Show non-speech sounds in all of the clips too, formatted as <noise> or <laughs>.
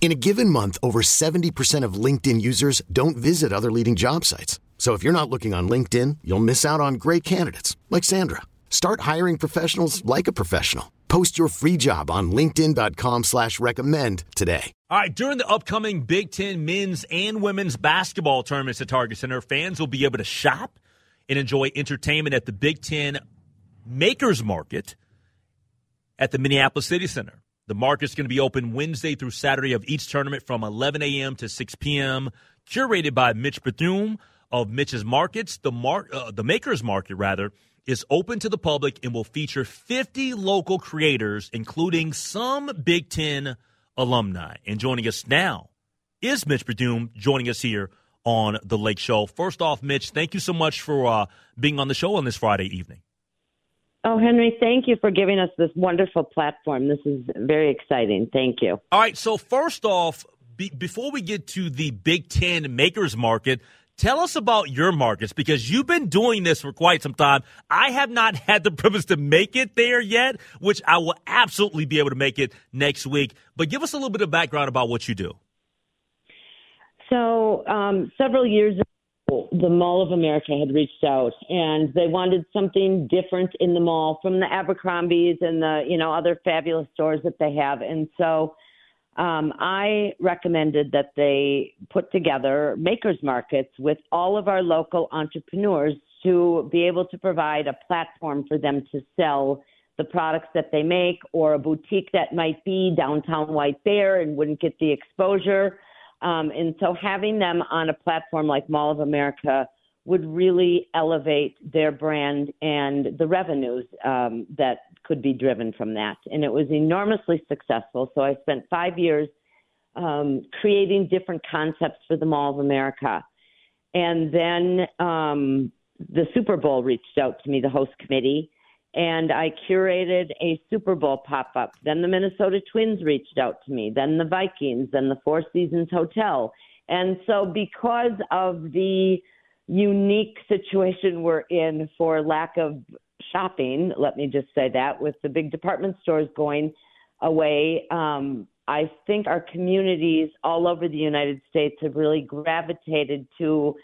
In a given month, over 70% of LinkedIn users don't visit other leading job sites. So if you're not looking on LinkedIn, you'll miss out on great candidates like Sandra. Start hiring professionals like a professional. Post your free job on LinkedIn.com slash recommend today. All right, during the upcoming Big Ten men's and women's basketball tournaments at Target Center, fans will be able to shop and enjoy entertainment at the Big Ten Makers Market at the Minneapolis City Center. The market's going to be open Wednesday through Saturday of each tournament from 11 a.m. to 6 p.m. Curated by Mich Berthiaume of Mich's Markets. The mar- uh, the Makers Market, rather, is open to the public and will feature 50 local creators, including some Big Ten alumni. And joining us now is Mich Berthiaume, joining us here on the Lake Show. First off, Mich, thank you so much for uh, being on the show on this Friday evening. Oh, Henry, thank you for giving us this wonderful platform. This is very exciting. Thank you. All right. So, first off, be, before we get to the Big Ten Makers Market, tell us about your markets because you've been doing this for quite some time. I have not <laughs> had the privilege to make it there yet, which I will absolutely be able to make it next week. But give us a little bit of background about what you do. So, um, several years ago, the Mall of America had reached out and they wanted something different in the mall from the Abercrombies and the, you know, other fabulous stores that they have. And so um, I recommended that they put together makers markets with all of our local entrepreneurs to be able to provide a platform for them to sell the products that they make or a boutique that might be downtown White Bear and wouldn't get the exposure um, and so having them on a platform like Mall of America would really elevate their brand and the revenues um, that could be driven from that. And it was enormously successful. So I spent five years um, creating different concepts for the Mall of America. And then um, the Super Bowl reached out to me, the host committee, and I curated a Super Bowl pop up. Then the Minnesota Twins reached out to me, then the Vikings, then the Four Seasons Hotel. And so, because of the unique situation we're in for lack of shopping, let me just say that, with the big department stores going away, um, I think our communities all over the United States have really gravitated to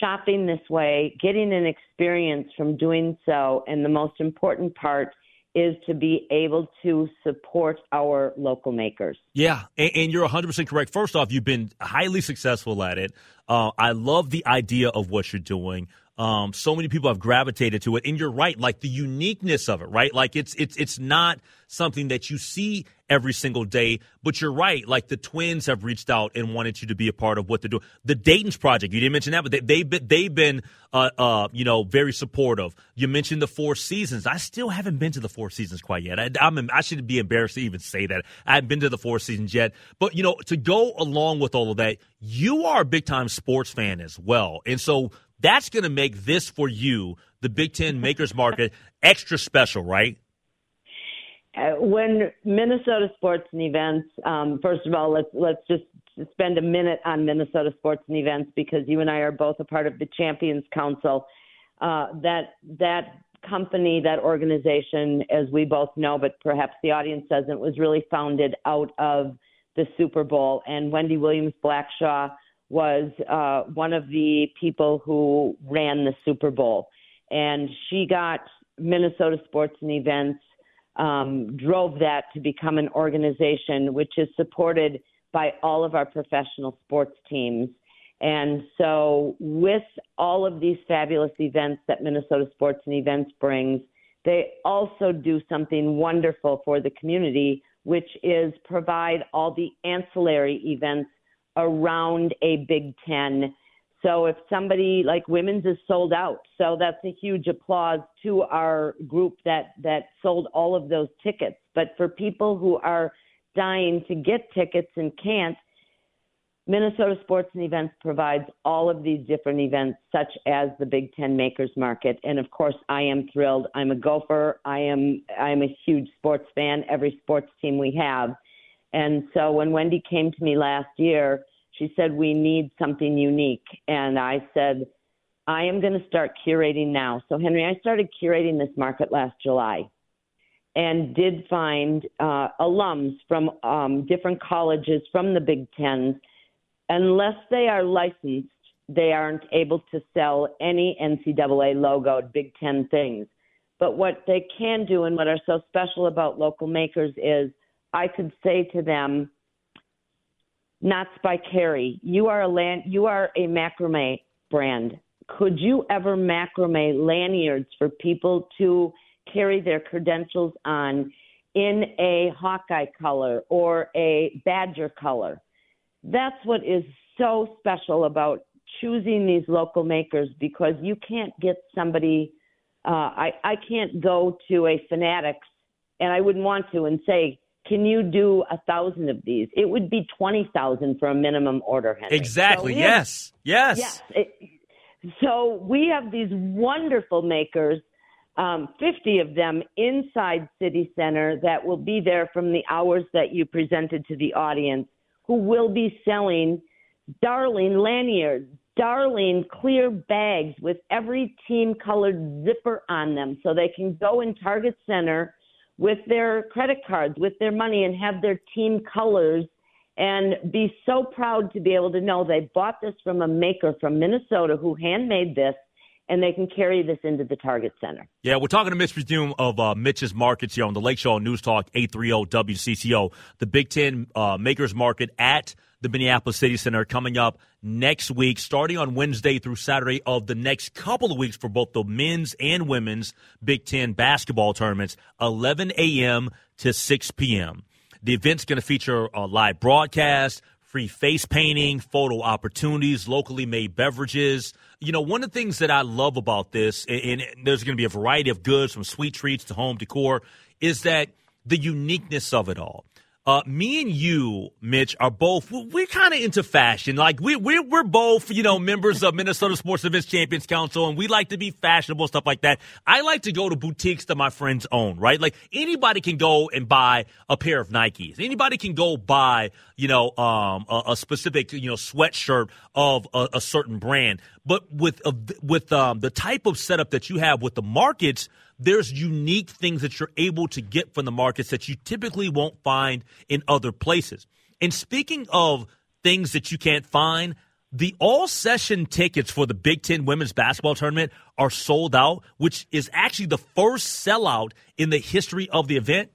shopping this way, getting an experience from doing so, and the most important part is to be able to support our local makers. Yeah, and, and you're 100% correct. First off, you've been highly successful at it. Uh, I love the idea of what you're doing. Um, so many people have gravitated to it, and you're right. Like the uniqueness of it, right? Like it's it's it's not something that you see every single day. But you're right. Like the twins have reached out and wanted you to be a part of what they're doing. The Dayton's project, you didn't mention that, but they, have been, they've been, uh, uh, you know, very supportive. You mentioned the Four Seasons. I still haven't been to the Four Seasons quite yet. I, I'm, I should be embarrassed to even say that. I haven't been to the Four Seasons yet. But, you know, to go along with all of that, you are a big time sports fan as well. And so that's going to make this for you, the Big Ten Makers Market, <laughs> extra special, right? Uh, when Minnesota sports and events, um, first of all, let's let's just spend a minute on Minnesota sports and events because you and I are both a part of the Champions Council. Uh, that that company, that organization, as we both know, but perhaps the audience doesn't, was really founded out of the Super Bowl. And Wendy Williams Blackshaw was uh, one of the people who ran the Super Bowl, and she got Minnesota sports and events um, drove that to become an organization which is supported by all of our professional sports teams. And so, with all of these fabulous events that Minnesota Sports and Events brings, they also do something wonderful for the community, which is provide all the ancillary events around a Big Ten so if somebody like women's is sold out, so that's a huge applause to our group that that sold all of those tickets. But for people who are dying to get tickets and can't, Minnesota Sports and Events provides all of these different events, such as the Big Ten Makers Market, and of course, I am thrilled. I'm a Gopher. I am I am a huge sports fan. Every sports team we have, and so when Wendy came to me last year, she said we need something unique, and I said I am going to start curating now. So Henry, I started curating this market last July and did find uh, alums from um, different colleges from the Big Ten unless they are licensed, they aren't able to sell any NCAA logoed Big Ten things. But what they can do and what are so special about local makers is I could say to them, Knots by Carrie, you are a land, you are a macrame brand. Could you ever macrame lanyards for people to carry their credentials on in a Hawkeye color or a Badger color? that's what is so special about choosing these local makers because you can't get somebody uh, I, I can't go to a fanatics and I wouldn't want to and say, Can you do a thousand of these? It would be twenty thousand for a minimum order, Henry. Exactly. So yes. Have, yes. Yes. It, so we have these wonderful makers, um, 50 of them inside City Center that will be there from the hours that you presented to the audience who will be selling darling lanyards, darling clear bags with every team colored zipper on them so they can go in Target Center with their credit cards, with their money, and have their team colors and be so proud to be able to know they bought this from a maker from Minnesota who handmade this and they can carry this into the Target Center. Yeah, we're talking to Mich Berthiaume of uh, Mich's Markets here on the Lake Show News Talk 830 WCCO. The Big Ten uh, Makers Market at the Minneapolis City Center coming up next week, starting on Wednesday through Saturday of the next couple of weeks for both the men's and women's Big Ten basketball tournaments, 11 a.m. to 6 p.m. The event's going to feature a live broadcast, free face painting, photo opportunities, locally made beverages. You know, one of the things that I love about this, and there's going to be a variety of goods from sweet treats to home decor, is that the uniqueness of it all. Uh, me and you, Mich, are both we're kind of into fashion. Like we we're we're both you know members of Minnesota Sports Events Champions Council, and we like to be fashionable stuff like that. I like to go to boutiques that my friends own. Right, like anybody can go and buy a pair of Nikes. Anybody can go buy you know um, a, a, specific you know sweatshirt of a, a certain brand. But with with um, the type of setup that you have with the markets there's unique things that you're able to get from the markets that you typically won't find in other places. And speaking of things that you can't find, the all session tickets for the Big Ten women's basketball tournament are sold out, which is actually the first sellout in the history of the event.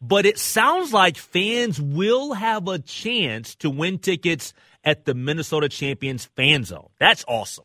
But it sounds like fans will have a chance to win tickets at the Minnesota Champions fan zone. That's awesome.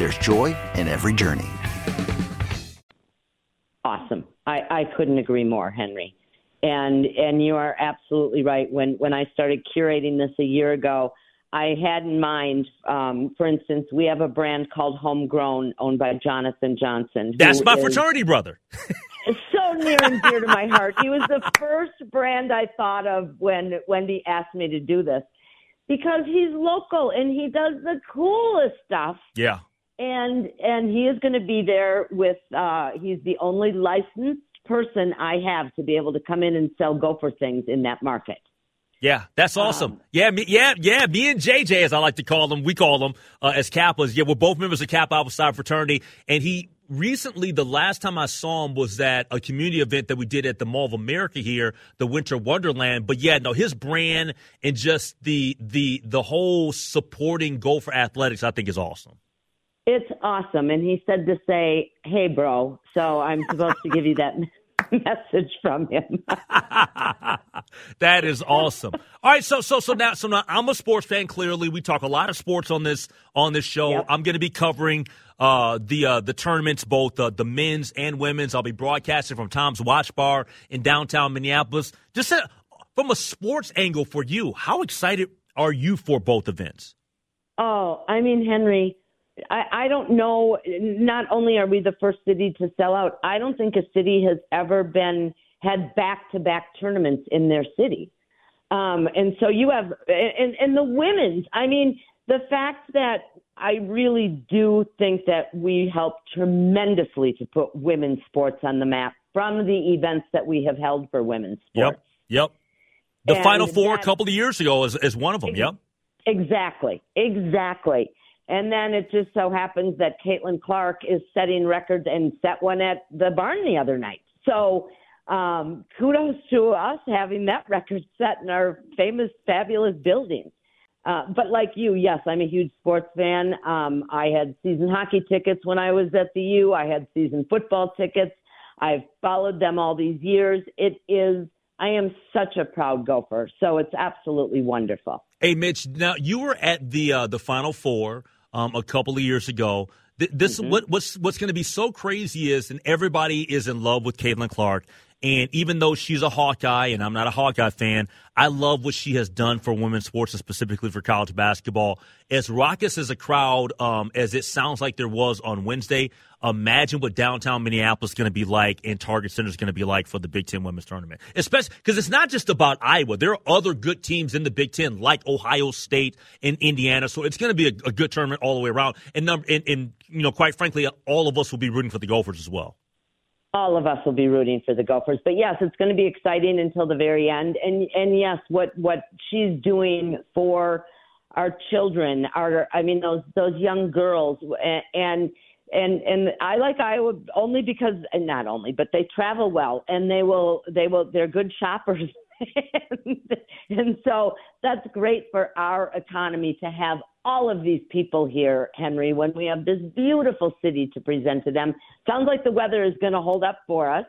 There's joy in every journey. Awesome. I, I couldn't agree more, Henry. And and you are absolutely right. When when I started curating this a year ago, I had in mind, um, for instance, we have a brand called Homegrown, owned by Jonathan Johnson. That's my fraternity brother. <laughs> so near and dear to my heart. He was the first brand I thought of when Wendy asked me to do this because he's local and he does the coolest stuff. Yeah. And and he is going to be there with uh he's the only licensed person I have to be able to come in and sell gopher things in that market. Yeah, that's awesome. Um, yeah, me, yeah, yeah. Me and JJ, as I like to call them, we call them uh, as Kappas. Yeah, we're both members of Kappa Alpha Psi fraternity, and he recently, the last time I saw him was at a community event that we did at the Mall of America here, the Winter Wonderland. But yeah, no, his brand and just the the the whole supporting Gopher athletics, I think, is awesome. It's awesome, and he said to say, "Hey, bro." So I'm supposed to give you that <laughs> message from him. <laughs> that is awesome. All right, so so so now so now I'm a sports fan. Clearly, we talk a lot of sports on this on this show. Yep. I'm going to be covering uh, the uh, the tournaments, both uh, the men's and women's. I'll be broadcasting from Tom's Watch Bar in downtown Minneapolis. Just uh, from a sports angle for you, how excited are you for both events? Oh, I mean, Henry, I, I don't know. Not only are we the first city to sell out, I don't think a city has ever been had back to back tournaments in their city. Um, and so you have, and, and the women's, I mean, the fact that I really do think that we helped tremendously to put women's sports on the map from the events that we have held for women's sports. Yep. Yep. The and Final Four that, a couple of years ago is, is one of them. Yep. Exactly. Exactly. And then it just so happens that Caitlin Clark is setting records and set one at the barn the other night. So um, kudos to us having that record set in our famous, fabulous building. Uh, but like you, yes, I'm a huge sports fan. Um, I had season hockey tickets when I was at the U. I had season football tickets. I've followed them all these years. It is, I am such a proud Gopher. So it's absolutely wonderful. Hey, Mich. Now you were at the uh, the Final Four um, a couple of years ago. This mm-hmm. what, what's what's going to be so crazy is, and everybody is in love with Caitlin Clark. And even though she's a Hawkeye, and I'm not a Hawkeye fan, I love what she has done for women's sports and specifically for college basketball. As raucous as a crowd um, as it sounds like there was on Wednesday, imagine what downtown Minneapolis is going to be like and Target Center is going to be like for the Big Ten women's tournament. Especially because it's not just about Iowa. There are other good teams in the Big Ten, like Ohio State and Indiana. So it's going to be a, a good tournament all the way around. And, and, and, you know, quite frankly, all of us will be rooting for the Gophers as well all of us will be rooting for the Gophers. But yes, it's going to be exciting until the very end. And and yes, what what she's doing for our children, our I mean those those young girls, and and and I like Iowa only because and not only, but they travel well and they will they will they're good shoppers. <laughs> and, and so that's great for our economy to have all of these people here, Henry, when we have this beautiful city to present to them. Sounds like the weather is going to hold up for us.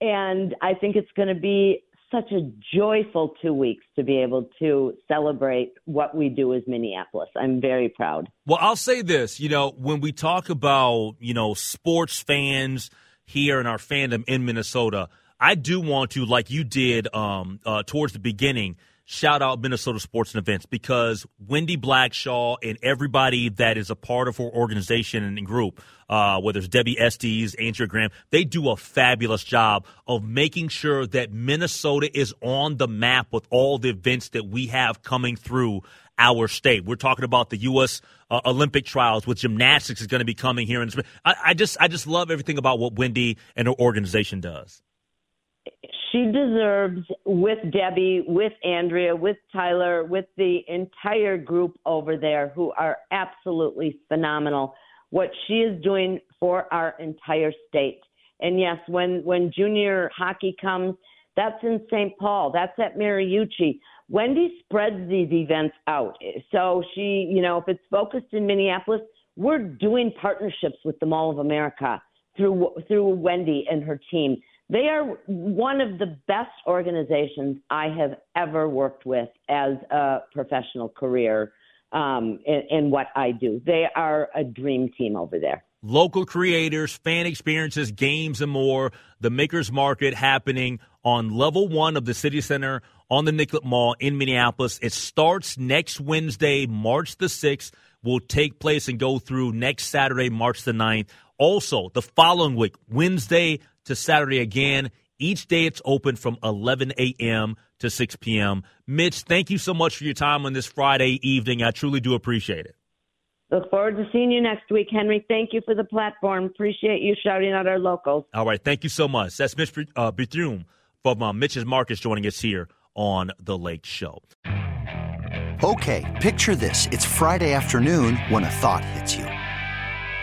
And I think it's going to be such a joyful two weeks to be able to celebrate what we do as Minneapolis. I'm very proud. Well, I'll say this you know, when we talk about, you know, sports fans here in our fandom in Minnesota, I do want to, like you did um, uh, towards the beginning, shout out Minnesota Sports and Events because Wendy Blackshaw and everybody that is a part of her organization and group, uh, whether it's Debbie Estes, Andrea Graham, they do a fabulous job of making sure that Minnesota is on the map with all the events that we have coming through our state. We're talking about the U.S. Uh, Olympic trials with gymnastics is going to be coming here. And I, I just, I just love everything about what Wendy and her organization does she deserves with Debbie, with Andrea, with Tyler, with the entire group over there who are absolutely phenomenal. What she is doing for our entire state. And yes, when when junior hockey comes, that's in St. Paul. That's at Mariucci. Wendy spreads these events out. So she, you know, if it's focused in Minneapolis, we're doing partnerships with the Mall of America through through Wendy and her team. They are one of the best organizations I have ever worked with as a professional career um, in, in what I do. They are a dream team over there local creators, fan experiences, games, and more. The Makers Market happening on level one of the City Center on the Nicollet Mall in Minneapolis. It starts next Wednesday, March the 6th, will take place and go through next Saturday, March the 9th. Also, the following week, Wednesday to Saturday again Each day it's open from 11 a.m. to 6 p.m. Mich, thank you so much for your time on this Friday evening. I truly do appreciate it. Look forward to seeing you next week, Henry. Thank you for the platform. Appreciate you shouting out our locals. All right. Thank you so much. That's Mich uh, Berthiaume from uh, Mich's Markets joining us here on The Lake Show. Okay, picture this. It's Friday afternoon when a thought hits you.